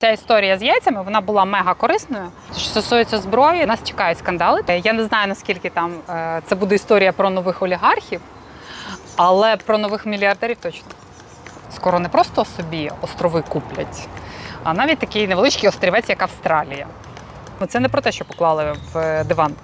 Ця історія з яйцями вона була мега корисною. Що стосується зброї, нас чекають скандали. Я не знаю наскільки там е, це буде історія про нових олігархів, але про нових мільярдерів точно. Скоро не просто собі острови куплять, а навіть такий невеличкий острівець, як Австралія. Ну, Це не про те, що поклали в диван.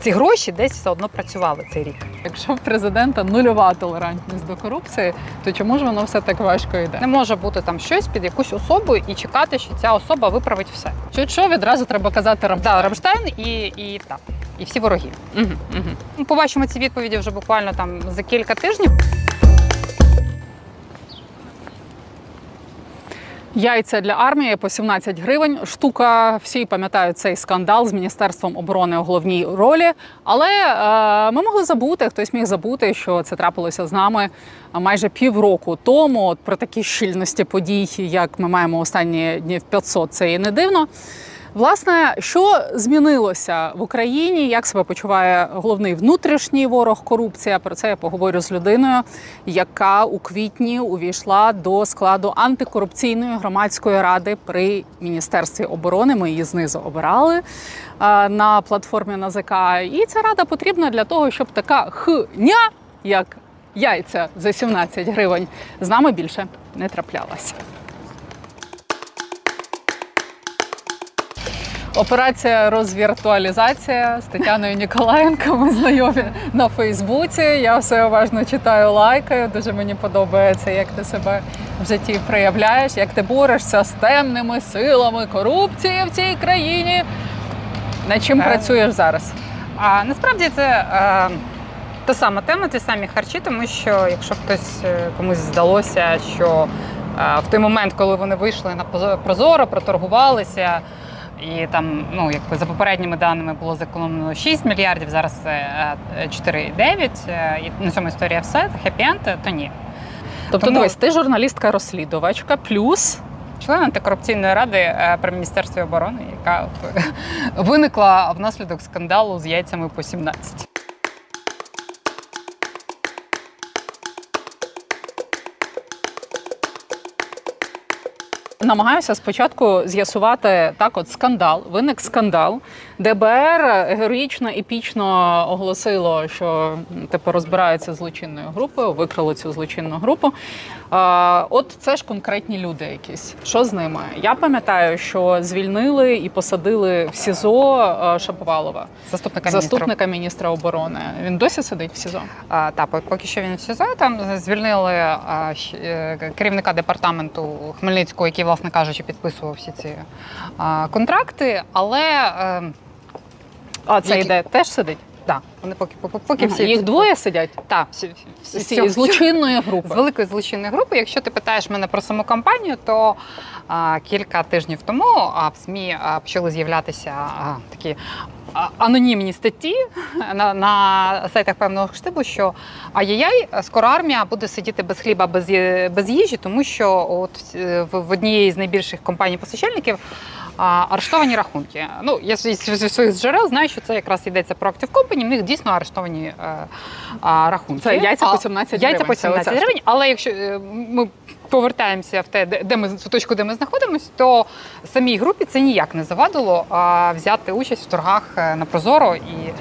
Ці гроші десь все одно працювали цей рік. Якщо в президента нульова толерантність до корупції, то чому ж воно все так важко йде? Не може бути там щось під якусь особу і чекати, що ця особа виправить все. Що що відразу треба казати Рамштайн. Да, Рамштайн і, і так, і всі вороги. Угу, угу. Ми побачимо ці відповіді вже буквально там за кілька тижнів. Яйця для армії по 17 гривень. Штука. Всі пам'ятають цей скандал з міністерством оборони у головній ролі. Але е, ми могли забути, хтось міг забути, що це трапилося з нами майже півроку тому. От про такі щільності подій, як ми маємо останні днів 500, це і не дивно. Власне, що змінилося в Україні? Як себе почуває головний внутрішній ворог корупція? Про це я поговорю з людиною, яка у квітні увійшла до складу антикорупційної громадської ради при міністерстві оборони. Ми її знизу обирали е, на платформі НАЗК. І ця рада потрібна для того, щоб така хня, як яйця за 17 гривень, з нами більше не траплялася. Операція розвіртуалізація з Тетяною Ніколаєнко. Ми знайомі на Фейсбуці. Я все уважно читаю, лайкаю. Дуже мені подобається, як ти себе в житті проявляєш, як ти борешся з темними силами корупції в цій країні. Над чим Е. працюєш зараз? А насправді це е, та сама тема, ті самі харчі, тому що якщо хтось е, комусь здалося, що е, в той момент, коли вони вийшли на Прозоро, проторгувалися. І там, ну якби за попередніми даними було зекономлено 6 мільярдів, зараз це е, 4,9. е, І на цьому історія все, хеппі-енд, то ні. Тобто, Тому- дивись, ти журналістка-розслідувачка, плюс Член антикорупційної ради е, при міністерстві оборони, яка виникла внаслідок скандалу з яйцями по 17. Намагаюся спочатку з'ясувати так, от скандал. Виник скандал. ДБР героїчно епічно оголосило, що типу розбирається з злочинною групою, викрили цю злочинну групу. От це ж конкретні люди якісь. Що з ними? Я пам'ятаю, що звільнили і посадили в СІЗО Шаповалова, Заступника міністра. заступника міністра оборони. Він досі сидить в СІЗО. А, та, поки що він в СІЗО. Там звільнили а, е, керівника департаменту Хмельницького, який, власне кажучи, підписував всі ці а, контракти. Але е, А це Які- йде теж сидить. да, вони поки, поки, поки всі Їх двоє сидять та, всі, всі, з всі- цієї злочинної з групи. великої злочинної групи. Якщо ти питаєш мене про саму кампанію, то а, кілька тижнів тому а, в СМІ а, почали з'являтися а, такі а, анонімні статті на, на сайтах певного штибу, що ай-яй-яй, скоро армія буде сидіти без хліба, без, без їжі, тому що от е, в, в однієї з найбільших компаній постачальників. А, Арештовані рахунки. Ну, я зі своїх джерел знаю, що це якраз йдеться про Active Company, в них дійсно арештовані а, а, рахунки. Це яйця по 17 Яйця по Це 17 оця гривень, але якщо е, ми повертаємося в те, де ми в точку, де ми знаходимося, то самій групі це ніяк не завадило а, взяти участь в торгах е, на Прозоро і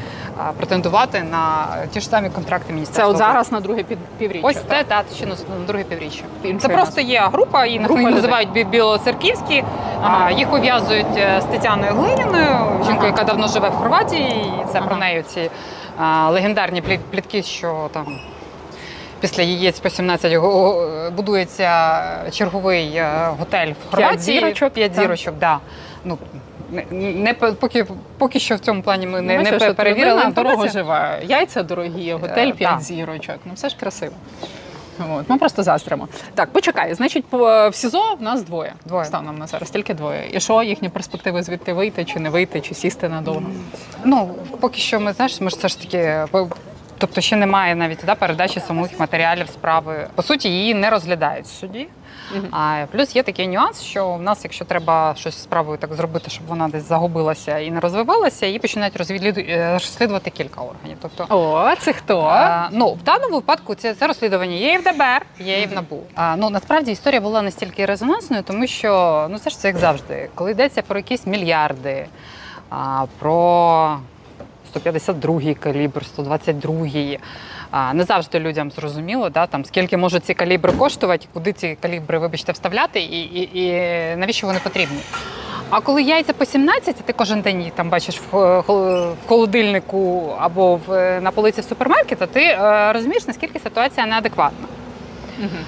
претендувати на ті ж самі контракти Це от зараз на друге півріччя. Ось те, та ще на, на друге півріччя. Іншої Це просто є група, і Група називають білоцерківські. Ага. Їх пов'язують е, з Тетяною Глиніною, жінкою, яка давно живе в Хорватії. І це Ага. про неї ці а, легендарні плі- плітки, що там. Після яєць по 17 го- будується черговий е, готель в Хорватії. зірочок, П'ять зірочок, да. Ну, не, не, поки, поки що в цьому плані ми не, Ну, не от перевірили. дорого інформацію. живе. Яйця дорогі, готель Е, 5 так. зірочок. Ну все ж красиво. От. Ми просто заздримо. Так, почекай. Значить, по- в СІЗО в нас двоє. Двоє. Станом на зараз, тільки двоє. І що, їхні перспективи звідти вийти, чи не вийти, чи сісти надовго? Ну, поки що ми знаєш, ми ж все ж таки тобто ще немає навіть да, передачі самих матеріалів справи. По суті, її не розглядають в суді. Мгм. А плюс є такий нюанс, що в нас, якщо треба щось справою так зробити, щоб вона десь загубилася і не розвивалася, її починають розвіду- е, розслідувати кілька органів. Тобто О, це хто? А, ну, в даному випадку це, це розслідування є і в ДБР, є і в НАБУ. А, ну, насправді історія була настільки резонансною, тому що ну, це ж це як завжди, коли йдеться про якісь мільярди, а, про 152-й калібр, 122-й. А, не завжди людям зрозуміло, да, там, скільки можуть ці калібри коштувати, куди ці калібри, вибачте, вставляти, і, і, і навіщо вони потрібні. А коли яйця по 17, і ти кожен день там бачиш в в холодильнику або в, на полиці супермаркета, ти е, розумієш, наскільки ситуація неадекватна. Мгм.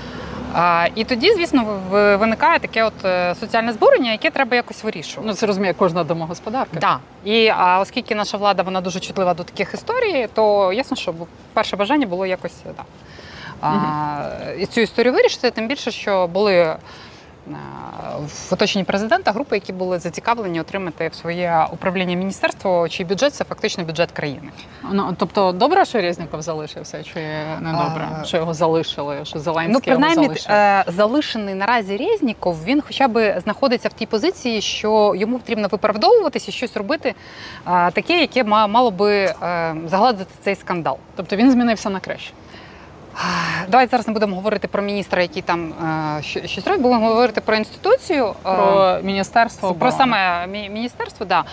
А, і тоді, звісно, виникає таке от е, соціальне збурення, яке треба якось вирішувати. Ну, це розуміє кожна домогосподарка. Да. І а, оскільки наша влада вона дуже чутлива до таких історій, то ясно, що перше бажання було якось да, а, і цю історію вирішити, тим більше, що були в оточенні президента групи, які були зацікавлені отримати в своє управління міністерство, чий бюджет це фактично бюджет країни. Ну, тобто, добре, що Резніков залишився, чи не добре, А, що його залишили, що Зеленський Ну, принаймні, його залишив? е, залишений наразі Резніков, він хоча б знаходиться в тій позиції, що йому потрібно виправдовуватися, щось робити е, таке, яке ма- мало би е, загладити цей скандал. Тобто він змінився на краще. Давайте зараз не будемо говорити про міністра, який там е, що- щось робить, будемо говорити про інституцію. е, Про міністерство про оборони. саме мі- міністерство, да.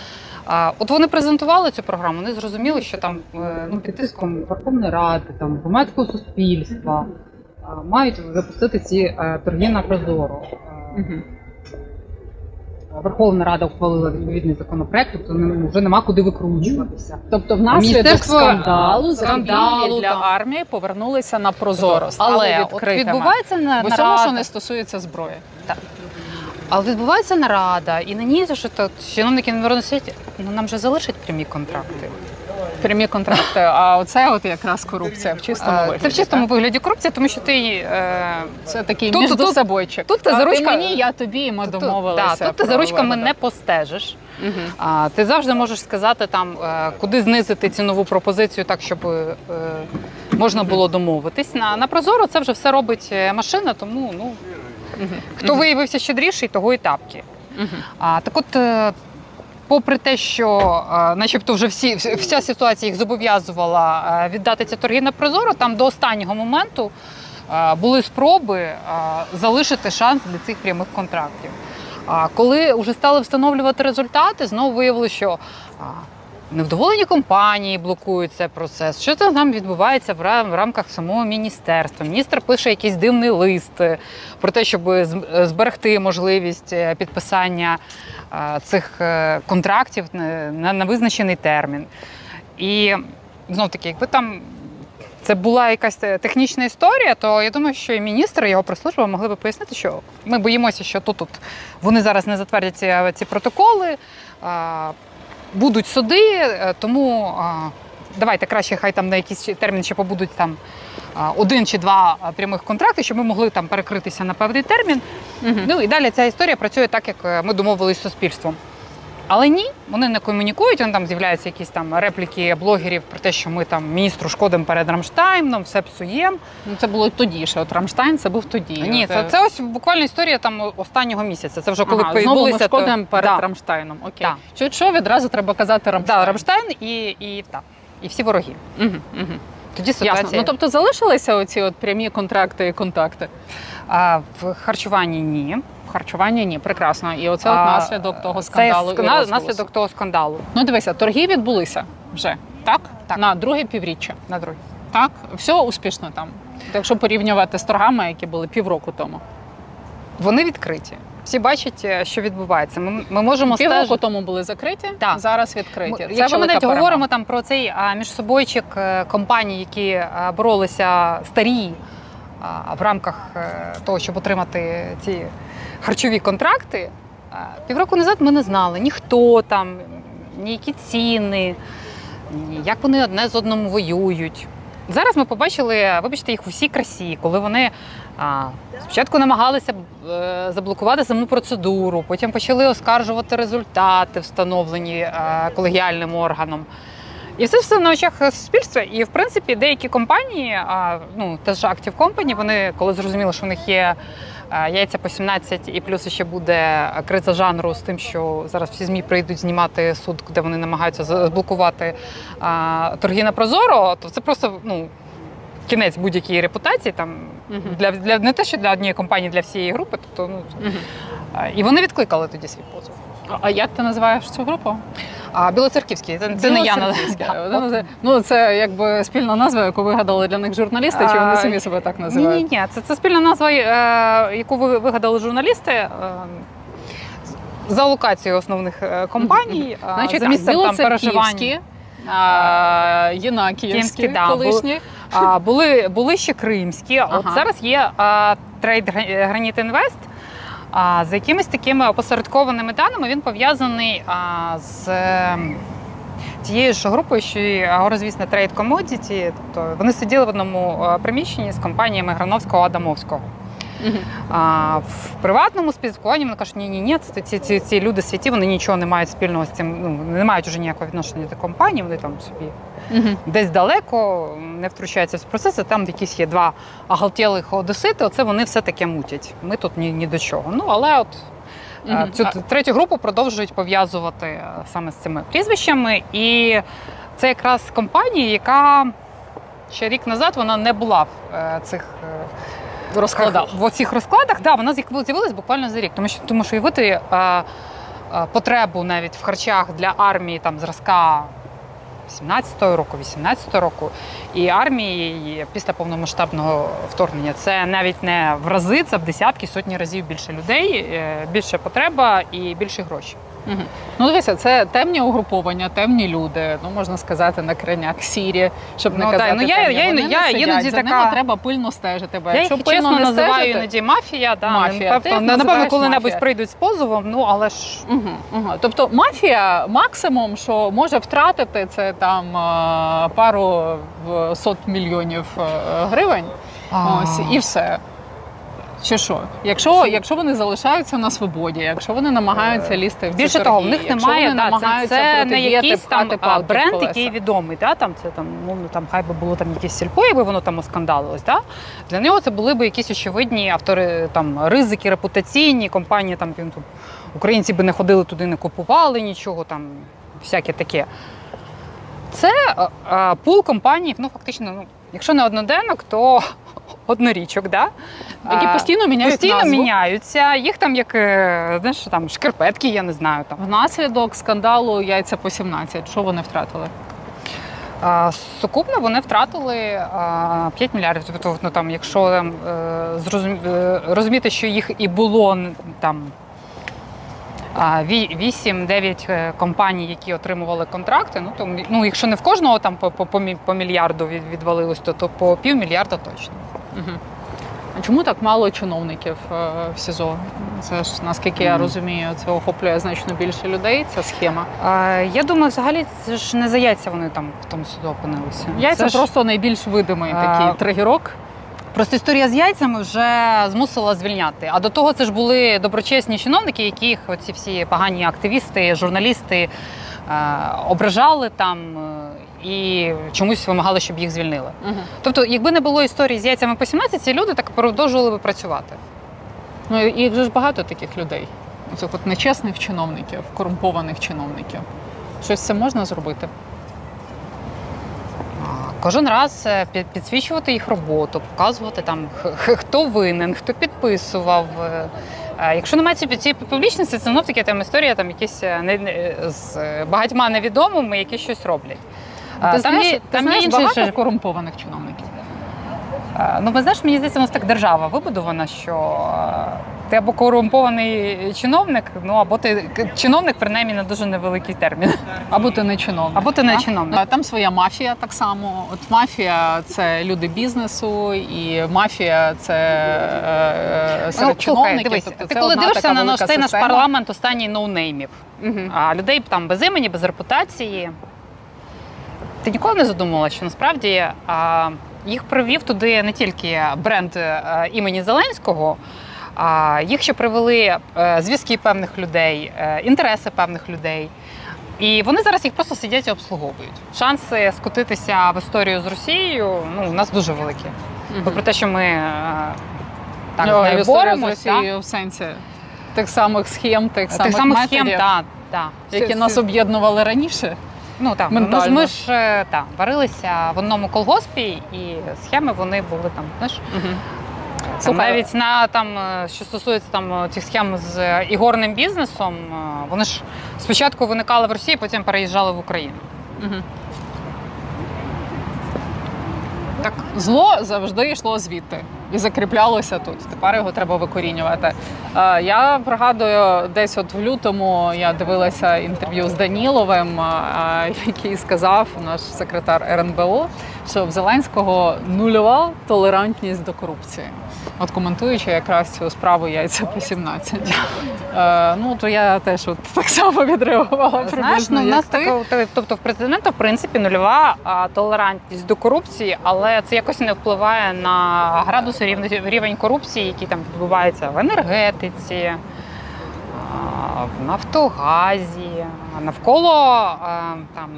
От вони презентували цю програму, вони зрозуміли, що там е, ну, під тиском Верховної Ради, там громадського суспільства мають запустити ці е, торги на прозоро. Верховна Рада ухвалила відповідний законопроект, тобто не- вже нема куди викручуватися. Тобто, внаслідок Міністерство- скандалу, скандалу, для там. армії повернулися на прозоро, стали Але от відкритими. відбувається на в усьому, нарада, що не стосується зброї. але відбувається нарада, і на ній що то чиновники не світі, ну нам же залишать прямі контракти. Прямі контракти. А оце от якраз корупція в чистому вигляді. Це в чистому вигляді корупція, тому що ти е, Це такий Тут- між тут- собойчик. тут ти за ручка- мені, я тобі, ми Тут- домовилися. Да, тут ти за ручками не постежиш. А, ти завжди можеш сказати, там, е, куди знизити цінову пропозицію так, щоб е, можна було домовитись. На, на Прозоро це вже все робить машина, тому ну, хто виявився щедріший, того і тапки. А, так от, попри те, що е, начебто вже всі, вся ситуація їх зобов'язувала е, віддати ці торги на Прозоро, там до останнього моменту е, були спроби залишити шанс для цих прямих контрактів. А коли вже стали встановлювати результати, знову виявилося, що невдоволені компанії блокують цей процес. Що це там відбувається в рамках самого міністерства? Міністр пише якийсь дивний лист е, про те, щоб зберегти можливість е, підписання е, цих е, контрактів на, на, на визначений термін. І знов таки, якби там. Це була якась технічна історія, то я думаю, що і міністр і його прес-служба могли би пояснити, що ми боїмося, що тут, тут вони зараз не затвердять ці, ці протоколи, а, будуть суди, е, тому давайте краще, хай там на якийсь термін ще побудуть там один чи два прямих контракти, щоб ми могли там перекритися на певний термін. Угу. Ну і далі ця історія працює так, як е, ми домовились з суспільством. Але ні, вони не комунікують. Вони там з'являються якісь там репліки блогерів про те, що ми там міністру шкодимо перед Рамштайном, все псуємо. Ну, це було тоді ще. От Рамштайн це був тоді. Ні, це, е, це ось буквально історія там останнього місяця. Це вже коли ага, знову ми відбулися. то- перед Да. Рамштайном. Окей. Да. Що, що відразу треба казати Рамштайн? Да, Рамштайн і, і, так, і всі вороги. Угу, угу. Тоді ситуація Ясно. Ну тобто залишилися оці от прямі контракти і контакти. а, в харчуванні ні. Харчування ні, прекрасно. І оце от наслідок того скандалу. Це і на- розголосу. наслідок того скандалу Ну дивися, торги відбулися вже так? Так. на друге півріччя. на другий. Так, все успішно там. Якщо порівнювати з торгами, які були півроку тому. Вони відкриті. Всі бачать, е, що відбувається. Ми, ми можемо Півроку стежити. тому були закриті, Так. зараз відкриті. Це Якщо ми навіть перемога. говоримо там про цей а, міжсобойчик е, компаній, які е, боролися старі в рамках того, щоб отримати ці харчові контракти, півроку назад ми не знали ні хто там, ні які ціни, ні як вони одне з одним воюють. Зараз ми побачили, вибачте, їх усі красі, коли вони а, спочатку намагалися е, заблокувати саму процедуру, потім почали оскаржувати результати, встановлені е, колегіальним органом. І це все на очах суспільства. І в принципі деякі компанії, а, ну теж Active Company, вони коли зрозуміли, що в них є яйця по 17 і плюс ще буде криза жанру з тим, що зараз всі змі прийдуть знімати суд, де вони намагаються заблокувати торги на прозоро, то це просто ну. Кінець будь-якої репутації там Мгм. для, для не те, що для однієї компанії, для всієї групи. Тобто, ну а, і вони відкликали тоді свій позов. А як ти називаєш цю групу? А білоцерківський це, це не я Білоцерківська. Да. Ну це якби спільна назва, яку вигадали для них журналісти, чи вони самі себе так називають? ні, ні. Це, це спільна назва, е, яку ви вигадали журналісти. е, За локацією основних е, компаній, е, Значить, за місцем там проживання. Єнакіївські, да, колишні. Були, були ще кримські. От зараз є а, Trade Гра- Granite Invest. А, за якимись такими опосередкованими даними він пов'язаний а, з е, тією ж групою, що і горезвісна Trade Commodity. Тобто вони сиділи в одному е, приміщенні з компаніями Грановського Адамовського. Мгм. А в приватному спілкуванні вони кажуть, ні, ні, ні, це ці, ці, ці люди святі, вони нічого не мають спільного з цим, ну не мають вже ніякого відношення до компанії, вони там собі Мгм. десь далеко не втручаються в процеси. Там якісь є два оголтілих одесити, оце вони все таке мутять. Ми тут ні, ні до чого. Ну але от. Мгм. Цю третю групу продовжують пов'язувати е, саме з цими прізвищами. І це якраз компанія, яка ще рік назад вона не була в е, цих розкладах. в оцих розкладах, да, вона з'яв- з'явилась буквально за рік, тому що тому що уявити потребу навіть в харчах для армії там зразка 17-го року, 18-го року, і армії після повномасштабного вторгнення це навіть не в рази, це в десятки, сотні разів більше людей, е, більше потреба і більше гроші. Мгм. Ну, дивися, це темні угруповання, темні люди. Ну можна сказати, на криняк сірі, щоб не Ну, казати. ну, я- я Вони іно- не я сидять, іноді за така- ними треба пильно стежити. Бо Я якщо їх пильно чесно не називаю стежити, іноді мафія. Да, Мафія. Ти їх Напевно, напевно, називаєш коли-небудь мафія. прийдуть з позовом, ну але ж Угу, угу. Тобто мафія максимум, що може втратити, це там е, пару в сот мільйонів е, гривень. Ось і все. Чи що? Якщо, якщо вони залишаються на свободі, якщо вони намагаються лізти в Більше того, в них немає вони да, намагаються це не якийсь там бренд, колеса. який відомий. Да? Там це там, мовно, там хай би було там якесь сільпо, якби воно там оскандалилось. Да? Для нього це були б якісь очевидні автори там ризики, репутаційні компанії. Там українці би не ходили туди, не купували нічого, там всяке таке. Це а, пул компаній, ну фактично, ну, якщо не одноденок, то однорічок, да? які постійно міняють постійно назву. міняються. Їх там як е, знаєш, там шкарпетки, я не знаю. Там Внаслідок скандалу яйця по 17. Що вони втратили? А, Сукупно вони втратили а, 5 мільярдів. Тобто, ну там, якщо там, е, зрозум- е, розуміти, що їх і було там. 8-9 е, компаній, які отримували контракти. Ну то ну, якщо не в кожного там по, по, по мільярду відвалилось, то, то по півмільярда точно. Угу. А чому так мало чиновників е, в СІЗО? Це ж наскільки я розумію, це охоплює значно більше людей. Ця схема. А, я думаю, взагалі це ж не за яйця вони там в тому суду опинилися. Яйця Це ж- просто найбільш видимий А, такий тригерок. Просто історія з яйцями вже змусила звільняти. А до того це ж були доброчесні чиновники, яких оці всі погані активісти, журналісти е, ображали там е, і чомусь вимагали, щоб їх звільнили. Угу. Тобто, якби не було історії з яйцями по 17, ці люди так продовжували би працювати. Ну і їх же багато таких людей. Цих от нечесних чиновників, корумпованих чиновників. Щось це можна зробити? Кожен раз е, підсвічувати їх роботу, показувати там хто винен, хто підписував. Е, Якщо немає цієї публічності, це знов таки там історія там якісь е, з багатьма невідомими, які щось роблять. А, Ти знаєш, є- ти там є знаєш інший багато ще- корумпованих чиновників. Ну, ви знаєш, мені здається, у нас так держава вибудована, що ти або корумпований чиновник, ну або ти чиновник, принаймні, на дуже невеликий термін. Або ти не чиновник. Або ти не а? чиновник. Там своя мафія так само. От мафія це люди бізнесу, і мафія це е, е, серед Ну, чиновників. слухай, дивись, тобто ти це коли дивишся на наш цей наш парламент останній ноунеймів, Мгм. а людей там без імені, без репутації. Ти ніколи не задумувалася, що насправді а, їх привів туди не тільки бренд е, імені Зеленського, а їх ще привели е, зв'язки певних людей, е, інтереси певних людей. І вони зараз їх просто сидять і обслуговують. Шанси скотитися в історію з Росією ну, у нас дуже великі. Попри те, що ми так, з Ну, нею історія Росією в сенсі тих самих схем, тих самих, тих самих методів, схем, так. Так. які Всі- нас об'єднували раніше. Ну так, ми ж, ми ж е, та, варилися в одному колгоспі, і схеми вони були там. Знаєш, там, Слухай, навіть на там, е, що стосується там е, цих схем з е, ігорним бізнесом, е, вони ж спочатку виникали в Росії, потім переїжджали в Україну. Мгм. Так, Зло завжди йшло звідти і закріплялося тут. Тепер його треба викорінювати. Е, Я пригадую, десь от в лютому я дивилася інтерв'ю з Даніловим, е, який сказав наш секретар РНБО, що в Зеленського нульова толерантність до корупції. От коментуючи якраз цю справу яйця по 17. Е, Ну то я теж от так само відреагувала. знаєш, ну, у нас така, тобто в президента, в принципі, нульова а, толерантність до корупції, але це якось не впливає на градус рівень, рівень корупції, який там відбувається в енергетиці, а, в Нафтогазі, навколо а, там.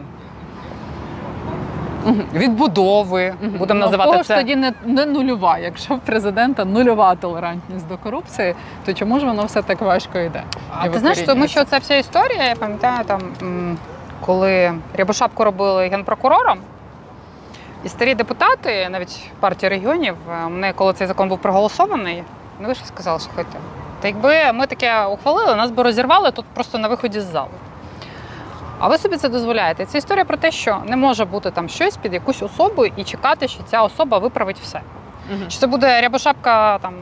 Відбудови, будемо Ну, називати кого ж це. тоді не, не нульова. Якщо в президента нульова толерантність до корупції, то чому ж воно все так важко йде? А ти знаєш, тому що ця вся історія, я пам'ятаю, там, коли Рябошапку робили генпрокурором, і старі депутати, навіть партії регіонів, е, вони, коли цей закон був проголосований, вони вийшли і сказали, слухайте, та якби ми таке ухвалили, нас би розірвали тут просто на виході з залу. А ви собі це дозволяєте. Це історія про те, що не може бути там щось під якусь особу і чекати, що ця особа виправить все. Мгм. Чи це буде Рябошапка там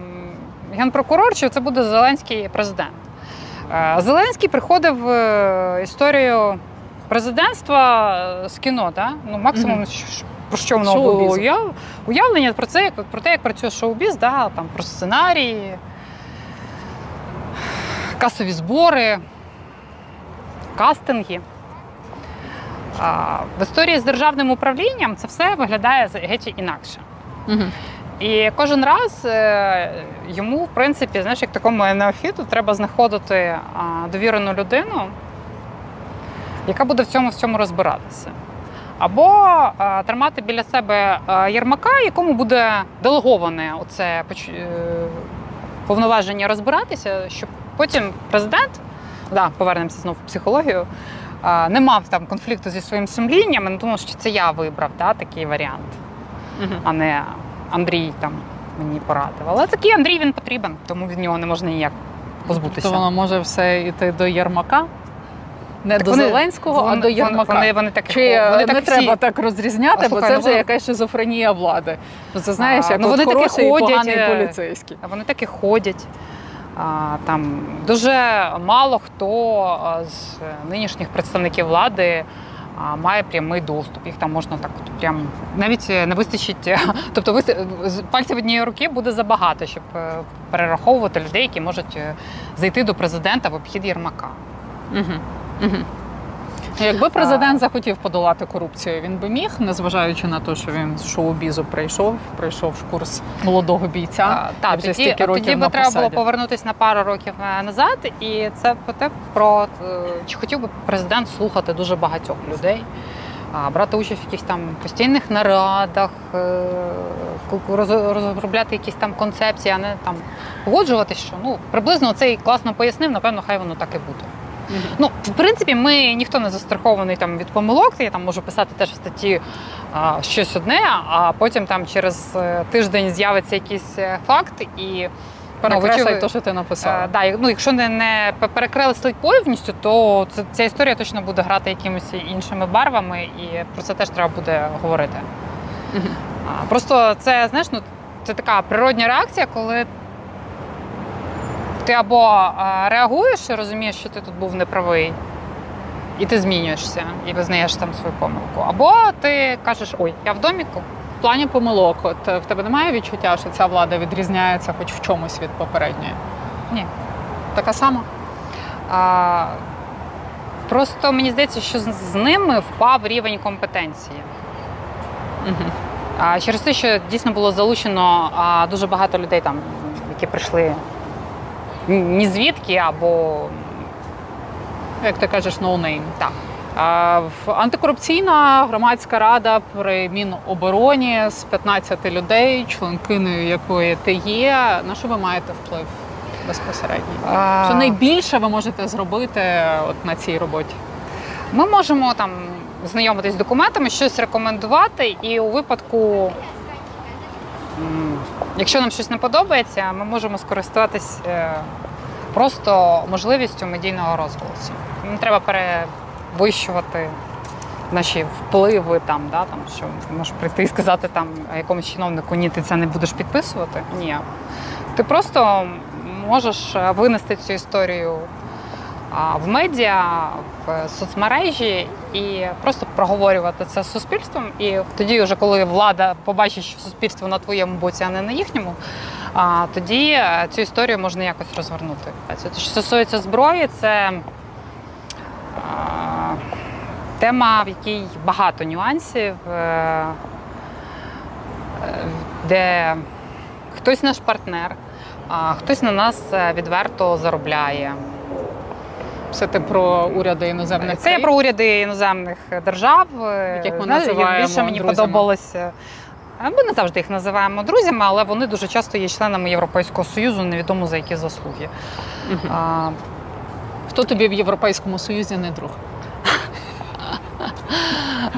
генпрокурор, чи це буде Зеленський президент? Е, Зеленський приходив в е, історію президентства е, з кіно, да? ну максимум щ- про що воно було уяв- уявлення про це, як про те, як працює шоу-біз, да? там про сценарії, касові збори, кастинги. В історії з державним управлінням це все виглядає геть інакше. Мгм. І кожен раз е, йому, в принципі, знаєш, як такому неофіту, треба знаходити довірену людину, яка буде в цьому всьому розбиратися. Або тримати біля себе а, Єрмака, якому буде делеговане оце е, повноваження розбиратися, щоб потім президент, да, повернемося знову в психологію, не мав там конфлікту зі своїм сумлінням, не думав, що це я вибрав да, такий варіант Мгм. а не Андрій там мені порадив. Але такий Андрій він потрібен, тому від нього не можна ніяк позбутися. То воно може все йти до Єрмака, не Так до вони- Зеленського, а до Єрмака. Вони, вони так, Чи е, вони не так треба так розрізняти, А, бо слухай, це ну, вже ви- якась шизофренія влади. Ну, Це знаєш, А, як ну, от вони таки хороший і ходять, поганий е, поліцейський. вони так і ходять. Там дуже мало хто з нинішніх представників влади має прямий доступ. Їх там можна так от прям навіть е, не вистачить. е, Тобто вис- пальців однієї руки буде забагато, щоб е, перераховувати людей, які можуть зайти до президента в обхід Єрмака. Угу. Угу. Якби президент захотів подолати корупцію, він би міг, незважаючи на те, що він з шоу-бізу прийшов, прийшов в курс молодого бійця. Так, вже тоді, стільки років тоді би на треба було посаді. повернутися на пару років е, назад, і це про те, про е, чи хотів би президент слухати дуже багатьох людей, брати участь в якихось там постійних нарадах, е, розробляти якісь там концепції, а не там погоджуватися, що ну приблизно цей класно пояснив, напевно, хай воно так і буде. Ну, в принципі, ми ніхто не застрахований там від помилок. Я там можу писати теж в статті а, щось одне, а потім там через е, тиждень з'явиться якийсь е, факт і. Перекреслай ну, те, що ти написав. Е, да, ну, якщо не, не перекреслить повністю, то це, ця історія точно буде грати якимись іншими барвами, і про це теж треба буде говорити. Мгм. А, Просто це, знаєш, ну, це така природня реакція, коли ти або реагуєш і розумієш, що ти тут був неправий, і ти змінюєшся і визнаєш там свою помилку. Або ти кажеш, ой, я в доміку. В плані помилок, от е, в тебе немає відчуття, що ця влада відрізняється хоч в чомусь від попередньої? Ні. Така сама? А, просто мені здається, що з, з ними впав рівень компетенції. Угу. А, через те, що дійсно було залучено а, дуже багато людей, там, які прийшли ні звідки або Як ти кажеш, no так. Антикорупційна громадська рада при Мінобороні з 15 людей, членкиною якої ти є. На що ви маєте вплив безпосередньо? А, Що найбільше ви можете зробити от на цій роботі? Ми можемо там знайомитись з документами, щось рекомендувати, і у випадку, якщо нам щось не подобається, ми можемо скористатись е, просто можливістю медійного розголосу. Не треба перевищувати наші впливи там, да, там що можеш прийти і сказати там якомусь чиновнику, ні, ти це не будеш підписувати. Ні. Ти просто можеш е, винести цю історію в медіа, в соцмережі і просто проговорювати це з суспільством. І тоді, вже коли влада побачить, що суспільство на твоєму боці, а не на їхньому, тоді е, цю історію можна якось розвернути. Це що стосується зброї, це тема, в якій багато нюансів, е, е, де хтось наш партнер, хтось на нас е, відверто заробляє. Це ти про уряди іноземних Це країн? про уряди іноземних держав, Яких ми називаємо більше мені друзями. подобалося. Ми не завжди їх називаємо друзями, але вони дуже часто є членами Європейського Союзу, невідомо за які заслуги. А, Хто тобі в Європейському Союзі не друг?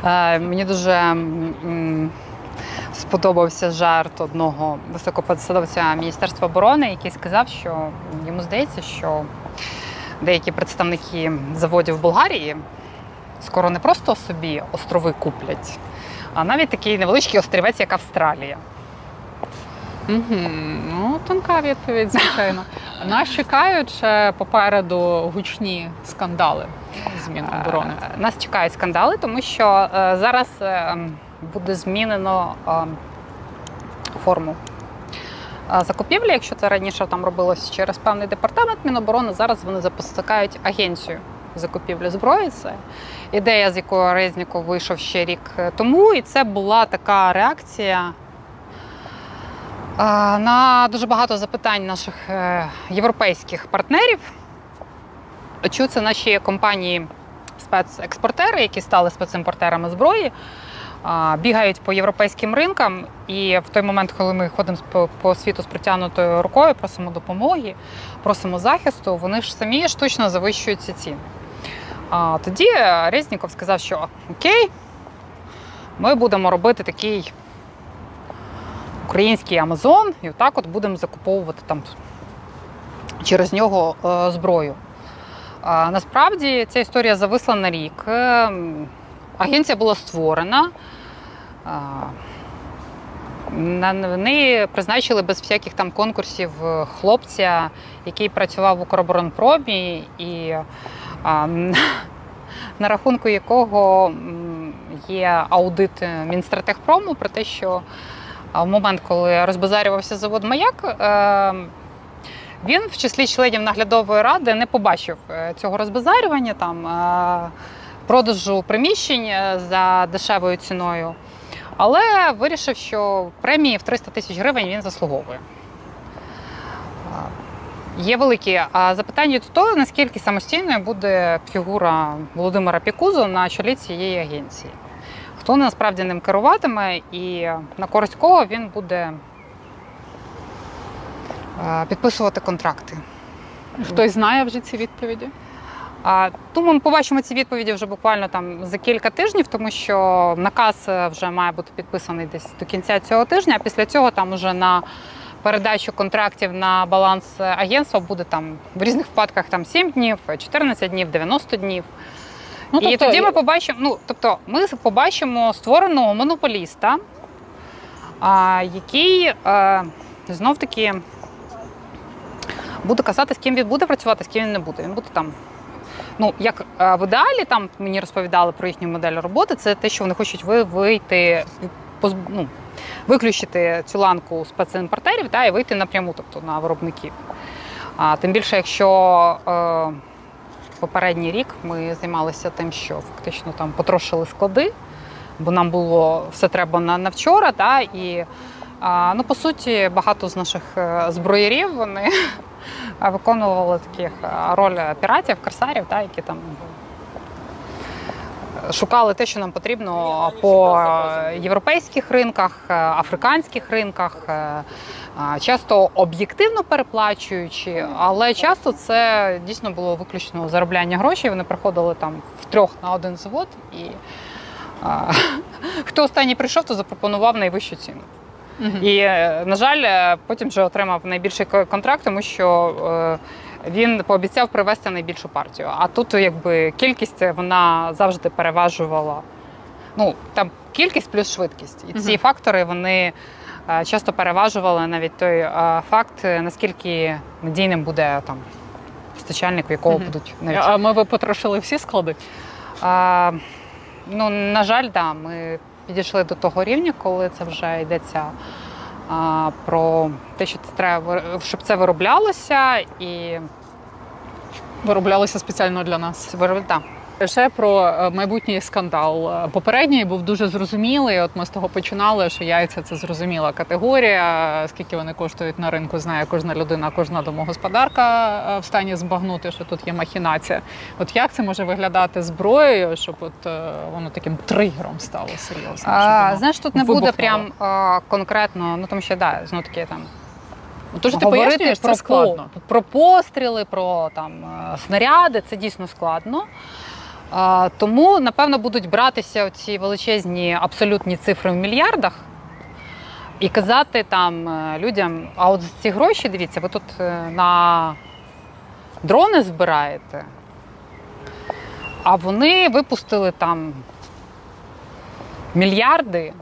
е, мені дуже сподобався жарт одного високопосадовця Міністерства оборони, який сказав, що йому здається, що деякі представники заводів в Болгарії скоро не просто собі острови куплять, а навіть такий невеличкий острівець, як Австралія. Угу. Ну, тонка відповідь, звичайно. Нас чекають ще попереду гучні скандали з Міноборони. Е, Нас чекають скандали, тому що е, зараз е, буде змінено е, форму. Е, Закупівлі, якщо це раніше там робилось через певний департамент Міноборони, зараз вони запускають агенцію закупівлі зброї. Це ідея, з якою Резніков вийшов ще рік тому, і це була така реакція е, на дуже багато запитань наших е, європейських партнерів. Чи це наші компанії спецекспортери, які стали спецімпортерами зброї, бігають по європейським ринкам, і в той момент, коли ми ходимо по, світу з протягнутою рукою, просимо допомоги, просимо захисту, вони ж самі штучно завищують ці ціни. А тоді Резніков сказав, що окей, ми будемо робити такий український Амазон, і отак от будемо закуповувати там через нього е, зброю. Насправді ця історія зависла на рік. Агенція була створена. Неї призначили без всяких там конкурсів е, хлопця, який працював в Укроборонпромі, і а, на рахунку якого є аудит Мінстратегпрому про те, що в момент, коли розбазарювався завод Маяк, ем, він в числі членів наглядової ради не побачив е, цього розбазарювання, там, е, продажу приміщень за дешевою ціною, але вирішив, що премії в 300 тисяч гривень він заслуговує. Е, Є великі а запитання до того, наскільки самостійною буде фігура Володимира Пікузо на чолі цієї агенції. Хто насправді ним керуватиме і на користь кого він буде е, підписувати контракти. Хтось знає вже ці відповіді? А тому ми побачимо ці відповіді вже буквально там за кілька тижнів, тому що наказ е, вже має бути підписаний десь до кінця цього тижня. А після цього там уже на передачу контрактів на баланс агентства буде там в різних випадках там 7 днів, 14 днів, 90 днів. Ну, і тоді ми побачимо, ну тобто, ми побачимо створеного монополіста, а, який е, знов таки буде казати, з ким він буде працювати, з ким він не буде. Він буде там. Ну, як е, в ідеалі, там мені розповідали про їхню модель роботи, це те, що вони хочуть ви- вийти, ну, виключити цю ланку спецімпортерів та, і вийти напряму, тобто на виробників. А, тим більше, якщо е, попередній рік ми займалися тим, що фактично там потрошили склади, бо нам було все треба на, на вчора. Та, і а, ну, по суті, багато з наших е, зброярів вони виконували таких е, роль піратів, корсарів, та, які там шукали те, що нам потрібно по е, європейських ринках, е, африканських ринках, е, е, часто об'єктивно переплачуючи, але часто це дійсно було виключно заробляння грошей. Вони приходили там втрьох на один завод, і е, хто останній прийшов, то запропонував найвищу ціну. І, е, на жаль, е, потім вже отримав найбільший контракт, тому що е, він пообіцяв привезти найбільшу партію. А тут, якби, кількість вона завжди переважувала. Ну, там кількість плюс швидкість. І ці Мгм. фактори вони часто переважували навіть той факт, наскільки надійним буде там постачальник, у якого Мгм. будуть навіть. А ми ви потрошили всі склади? А, ну, на жаль, да, ми підійшли до того рівня, коли це вже йдеться а, про те, що це треба, щоб це вироблялося і вироблялося спеціально для нас. да. Ще про е, майбутній скандал. Е, Попередній був дуже зрозумілий. От ми з того починали, що яйця це зрозуміла категорія. Скільки вони коштують на ринку, знає кожна людина, кожна домогосподарка е, в стані збагнути, що тут є махінація. От як це може виглядати зброєю, щоб от воно таким тригером стало серйозним? щоб А, знаєш, тут не буде прям а, конкретно, ну тому що да, знову таки там. То що ти говорити пояснюєш, про, це складно. про постріли, про там снаряди, це дійсно складно. Тому, напевно, будуть братися ці величезні абсолютні цифри в мільярдах і казати там е, людям: а от ці гроші, дивіться, ви тут е, на дрони збираєте, а вони випустили там мільярди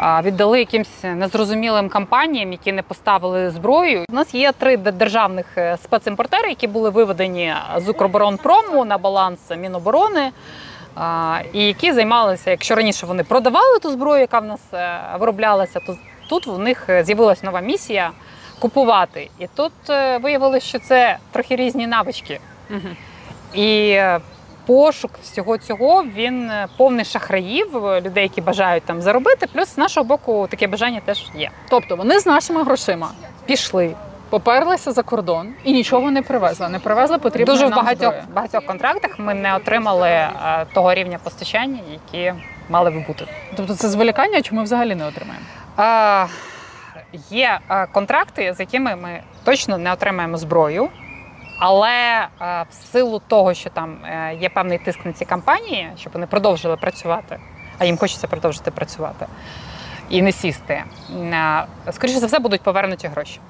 віддали якимсь незрозумілим компаніям, які не поставили зброю. У нас є три державних е, спецімпортери, які були виведені з Укроборонпрому на баланс Міноборони. І які займалися, якщо раніше вони продавали ту зброю, яка в нас е, вироблялася, то тут в них е, з'явилася нова місія купувати. І тут виявилося, що це трохи різні навички. Мгм. І пошук всього цього він е, повний шахраїв, е, людей, які бажають там заробити. Плюс з нашого боку таке бажання теж є. Тобто вони з нашими грошима Пішли поперлися за кордон і нічого не привезли. Не привезли потрібно дуже в багатьох зброї. багатьох контрактах. Ми не отримали е, того рівня постачання, які мали би бути. Тобто це зволікання, чи ми взагалі не отримаємо? Е, Є е, контракти, з якими ми точно не отримаємо зброю. Але е, в силу того, що там е, є певний тиск на ці компанії, щоб вони продовжили працювати, а їм хочеться продовжити працювати і не сісти, е, скоріше за все будуть повернуті гроші.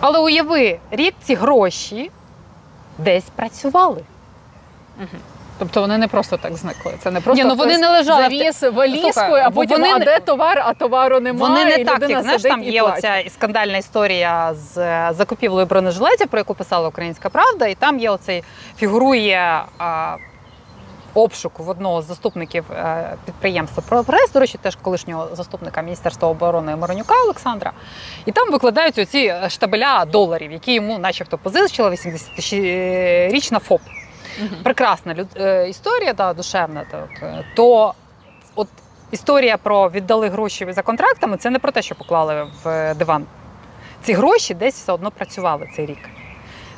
Але уяви, рік ці гроші десь працювали. Тобто вони не просто так зникли. Це не просто Ні, ну вони не лежали. завіз валізкою, а потім вони а де товар, а товару немає. Вони не і так, як знаєш, там є плаче. оця скандальна історія з е, закупівлею бронежилетів, про яку писала Українська Правда, і там є оцей фігурує а, обшук в одного з заступників е, підприємства «Прогрес», до речі, теж колишнього заступника Міністерства оборони Моронюка Олександра. І там викладаються оці штабеля доларів, які йому, начебто, позичила 80-річна ФОП. Мгм. Прекрасна люд... е, історія, да, душевна. Так. е, То от історія про віддали гроші за контрактами це не про те, що поклали в диван. Ці гроші десь все одно працювали цей рік.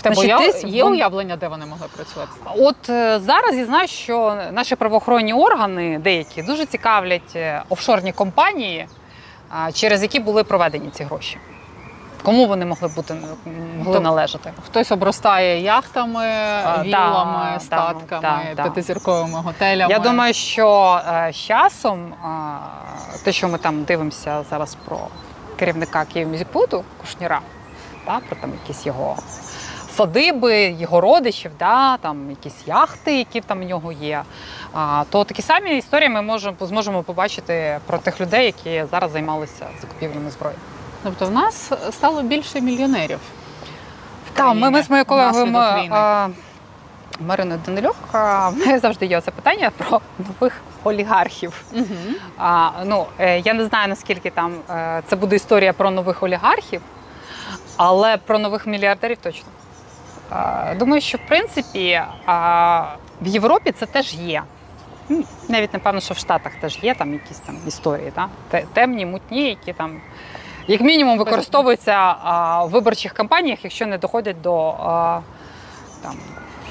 Значить, уяв- десь є вон- уявлення, де вони могли працювати? От е, зараз я знаю, що наші правоохоронні органи деякі дуже цікавлять е, офшорні компанії, а, через які були проведені ці гроші. Кому вони могли бути могли Тоб- належати? Хтось обростає яхтами, вілами, да, статками, да, да. п'ятизірковими готелями. Я думаю, що е, з часом те, що ми там дивимося зараз про керівника Київмюзикпуту Кушніра, та, про там якісь його садиби, його родичів, да, там якісь яхти, які там у нього є. А, то такі самі історії ми можемо зможемо побачити про тих людей, які зараз займалися закупівлями зброї. Тобто в нас стало більше мільйонерів. Так, ми, ми з моєю колегою внаслідок ми, війни. а, Мариною Данилюк, неї завжди є це питання про нових олігархів. Мгм. А, ну, е, я не знаю, наскільки там е, це буде історія про нових олігархів, але про нових мільярдерів точно. А, думаю, що в принципі а, в Європі це теж є. Навіть напевно, що в Штатах теж є там якісь там історії, та? Темні, мутні, які там, як мінімум, використовуються в виборчих кампаніях, якщо не доходять до там,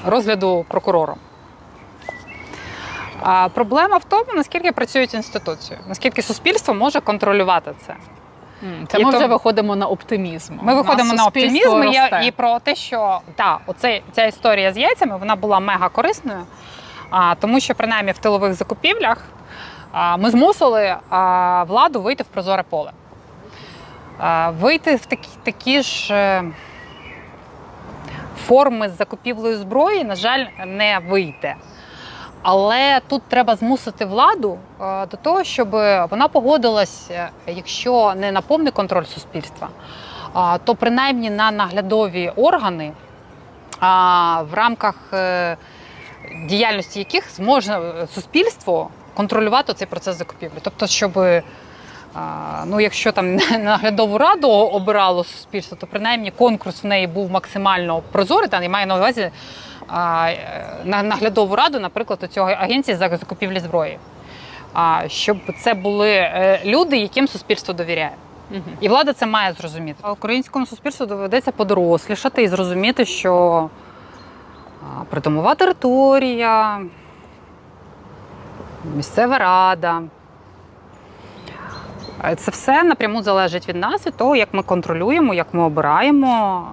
розгляду прокурором. А проблема в тому, наскільки працюють інституції, наскільки суспільство може контролювати це. Це І ми вже виходимо на оптимізм. Ми виходимо на оптимізм росте. і про те, що та, оце, ця історія з яйцями вона була мега корисною, а, тому що принаймні в тилових закупівлях а, ми змусили а, владу вийти в прозоре поле. Вийти в такі, такі ж е, форми з закупівлею зброї, на жаль, не вийде. Але тут треба змусити владу е, до того, щоб вона погодилась, е, якщо не на повний контроль суспільства, то принаймні на наглядові органи, в рамках діяльності яких зможе суспільство контролювати цей процес закупівлі. Тобто, щоб ну, якщо там наглядову раду обирало суспільство, то принаймні конкурс в неї був максимально прозорий. Та я маю на увазі на наглядову раду, наприклад, у цього агенції за закупівлі зброї. А, щоб це були е, люди, яким суспільство довіряє. І влада це має зрозуміти. А Українському суспільству доведеться подорослішати і зрозуміти, що а, придомова територія, місцева рада. А, Це все напряму залежить від нас, від того, як ми контролюємо, як ми обираємо.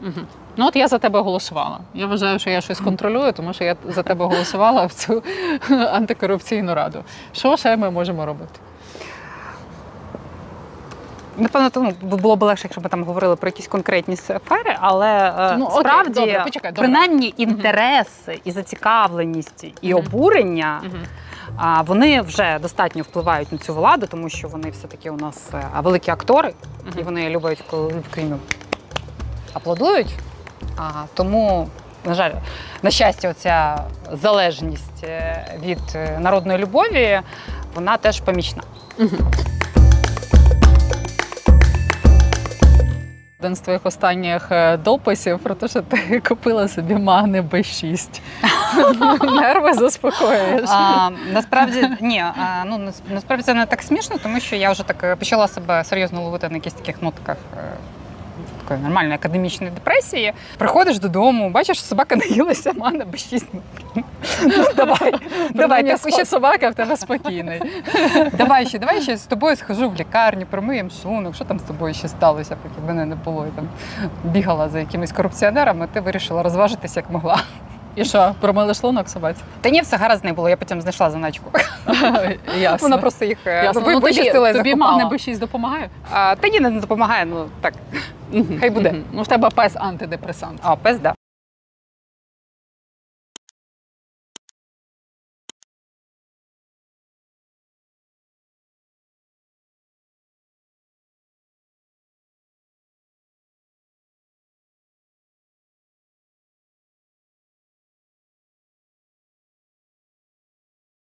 Мгм. Ну от я за тебе голосувала. Я вважаю, що я щось контролюю, тому що я за тебе голосувала в цю антикорупційну раду. Що ще ми можемо робити? Напевно, тому було б легше, якщо б там говорили про якісь конкретні сфери, але е, Ну, окей, справді добре, почекай, добре. принаймні інтереси і зацікавленість і Мгм. обурення Мгм. А, вони вже достатньо впливають на цю владу, тому що вони все-таки у нас е, великі актори, і вони люблять, коли в Україну аплодують. А, тому, на жаль, на щастя, оця залежність е, від е, народної любові, вона теж помічна. Один з твоїх останніх е, дописів про те, що ти купила собі магне Б6. Нерви заспокоюєш. А, насправді ні, а, ну насправді це не так смішно, тому що я вже так е, почала себе серйозно ловити на якісь таких нотках. Такої нормальної академічної депресії. Приходиш додому, бачиш, собака наїлася, мана без шість. Ну, давай, давай, Давай, так, ще, собака в тебе спокійний. давай ще, давай ще з тобою схожу в лікарню, промиємо шлунок. Що там з тобою ще сталося, поки мене не було. і там бігала за якимись корупціонерами, ти вирішила розважитися як могла. І що, промили шлунок собаці? Та ні, все гаразд не було, я потім знайшла заначку. Ясно. Вона просто їх е, Ясно. Ну, тобі, вичистила і тобі закопала. магне Б6 допомагає? А, та ні, не допомагає, ну так. Хай буде. Ну, в тебе пес антидепресант. А, пес, да.